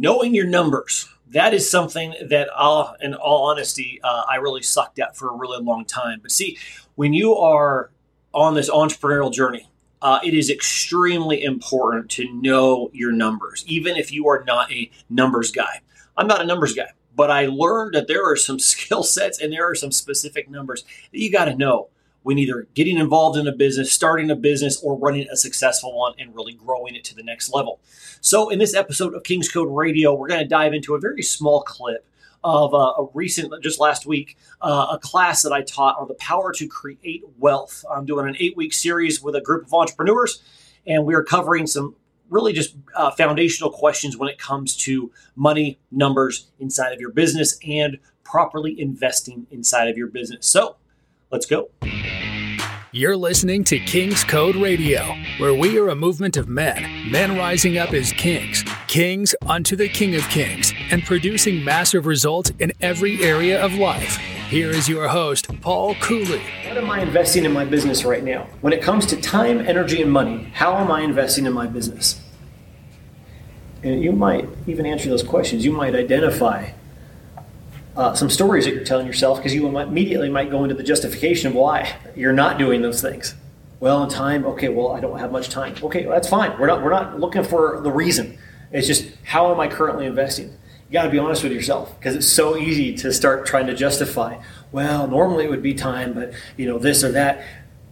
knowing your numbers. That is something that, uh, in all honesty, uh, I really sucked at for a really long time. But see, when you are on this entrepreneurial journey, uh, it is extremely important to know your numbers, even if you are not a numbers guy. I'm not a numbers guy, but I learned that there are some skill sets and there are some specific numbers that you got to know when either getting involved in a business, starting a business, or running a successful one and really growing it to the next level. So, in this episode of King's Code Radio, we're going to dive into a very small clip of uh, a recent, just last week, uh, a class that I taught on the power to create wealth. I'm doing an eight week series with a group of entrepreneurs, and we are covering some really just uh, foundational questions when it comes to money, numbers inside of your business, and properly investing inside of your business. So, let's go. You're listening to King's Code Radio, where we are a movement of men, men rising up as kings, kings unto the King of Kings, and producing massive results in every area of life. Here is your host, Paul Cooley. What am I investing in my business right now? When it comes to time, energy, and money, how am I investing in my business? And you might even answer those questions. You might identify uh, some stories that you're telling yourself because you immediately might go into the justification of why you're not doing those things. Well, in time, okay, well, I don't have much time. Okay, well, that's fine. We're not, we're not looking for the reason. It's just how am I currently investing? You got to be honest with yourself because it's so easy to start trying to justify. Well, normally it would be time, but you know this or that.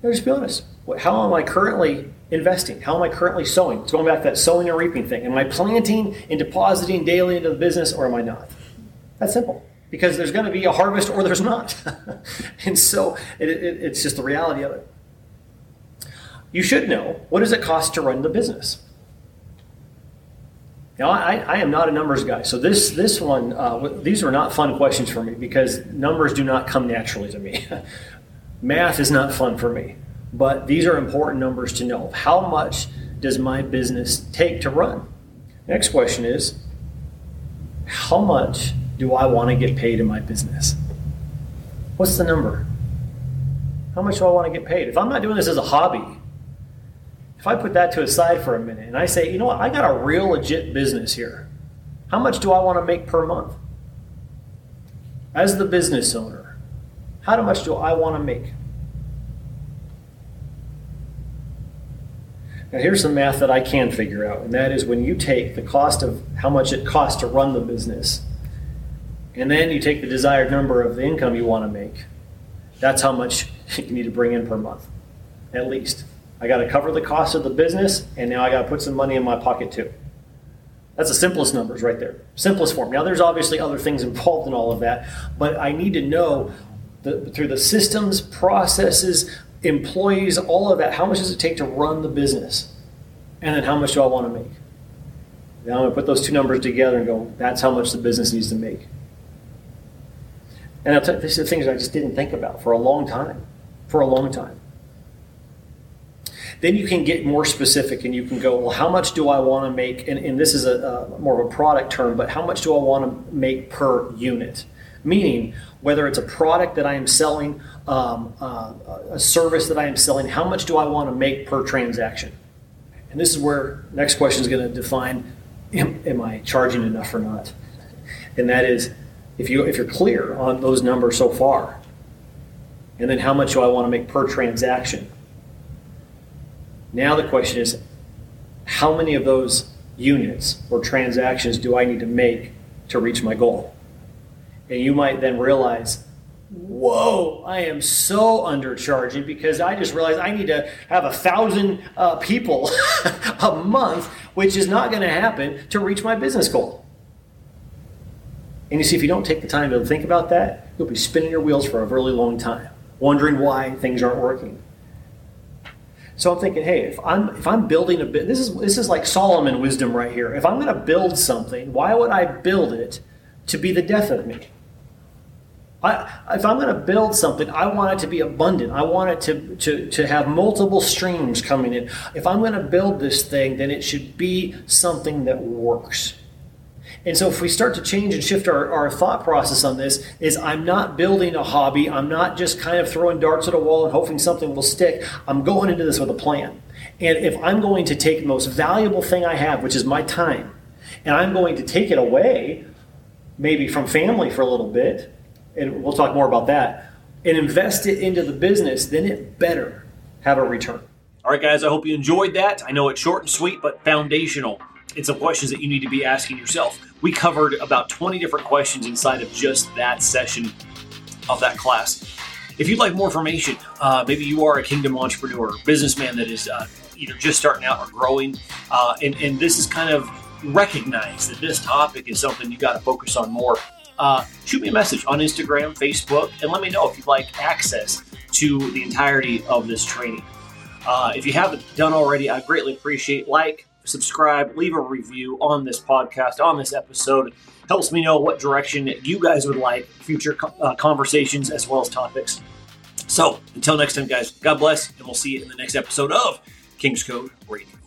No, just be honest. How am I currently investing? How am I currently sowing? It's going back to that sowing and reaping thing. Am I planting and depositing daily into the business or am I not? That's simple because there's going to be a harvest or there's not. and so it, it, it's just the reality of it. You should know what does it cost to run the business? Now, I, I am not a numbers guy, so this this one uh, these are not fun questions for me because numbers do not come naturally to me. Math is not fun for me, but these are important numbers to know. How much does my business take to run? Next question is, how much do I want to get paid in my business? What's the number? How much do I want to get paid? If I'm not doing this as a hobby, if I put that to a side for a minute and I say, you know what, I got a real legit business here. How much do I want to make per month? As the business owner, how much do I want to make? Now, here's the math that I can figure out, and that is when you take the cost of how much it costs to run the business and then you take the desired number of the income you want to make. That's how much you need to bring in per month, at least. I got to cover the cost of the business, and now I got to put some money in my pocket too. That's the simplest numbers right there. Simplest form. Now, there's obviously other things involved in all of that, but I need to know the, through the systems, processes, employees, all of that, how much does it take to run the business? And then how much do I want to make? Now I'm going to put those two numbers together and go, that's how much the business needs to make. And I'll tell these are things I just didn't think about for a long time. For a long time. Then you can get more specific and you can go, well, how much do I want to make? And, and this is a, a more of a product term, but how much do I want to make per unit? Meaning, whether it's a product that I am selling, um, uh, a service that I am selling, how much do I want to make per transaction? And this is where next question is going to define am, am I charging enough or not? And that is, if you if you're clear on those numbers so far, and then how much do I want to make per transaction? Now the question is, how many of those units or transactions do I need to make to reach my goal? And you might then realize, whoa, I am so undercharging because I just realized I need to have a thousand uh, people a month, which is not going to happen to reach my business goal. And you see, if you don't take the time to think about that, you'll be spinning your wheels for a really long time, wondering why things aren't working. So I'm thinking, hey, if I'm if I'm building a bit, this is this is like Solomon wisdom right here. If I'm going to build something, why would I build it to be the death of me? I, if I'm going to build something, I want it to be abundant. I want it to, to, to have multiple streams coming in. If I'm going to build this thing, then it should be something that works. And so if we start to change and shift our, our thought process on this, is I'm not building a hobby. I'm not just kind of throwing darts at a wall and hoping something will stick. I'm going into this with a plan. And if I'm going to take the most valuable thing I have, which is my time, and I'm going to take it away, maybe from family for a little bit, and we'll talk more about that, and invest it into the business, then it better have a return. All right, guys, I hope you enjoyed that. I know it's short and sweet, but foundational and some questions that you need to be asking yourself. We covered about 20 different questions inside of just that session of that class. If you'd like more information, uh, maybe you are a kingdom entrepreneur, businessman that is uh, either just starting out or growing, uh, and, and this is kind of recognize that this topic is something you got to focus on more. Uh, shoot me a message on Instagram, Facebook, and let me know if you'd like access to the entirety of this training. Uh, if you haven't done already, I greatly appreciate like, subscribe, leave a review on this podcast, on this episode. Helps me know what direction you guys would like future uh, conversations as well as topics. So until next time, guys, God bless, and we'll see you in the next episode of King's Code Radio.